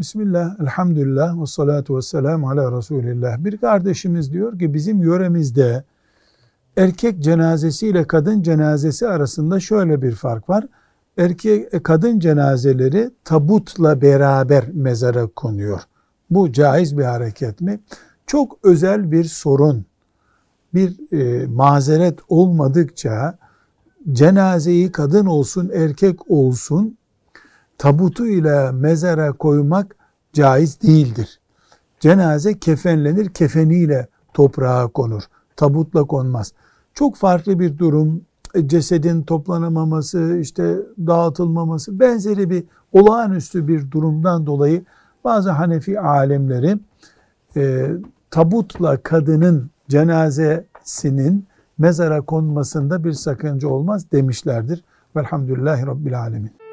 Bismillah, elhamdülillah ve salatu ve selamu ala Resulillah. Bir kardeşimiz diyor ki bizim yöremizde erkek cenazesi ile kadın cenazesi arasında şöyle bir fark var. Erkek e, kadın cenazeleri tabutla beraber mezara konuyor. Bu caiz bir hareket mi? Çok özel bir sorun, bir e, mazeret olmadıkça cenazeyi kadın olsun erkek olsun tabutu ile mezara koymak caiz değildir. Cenaze kefenlenir, kefeniyle toprağa konur. Tabutla konmaz. Çok farklı bir durum, e, cesedin toplanamaması, işte dağıtılmaması benzeri bir olağanüstü bir durumdan dolayı bazı Hanefi alemleri e, tabutla kadının cenazesinin mezara konmasında bir sakınca olmaz demişlerdir. Velhamdülillahi Rabbil Alemin.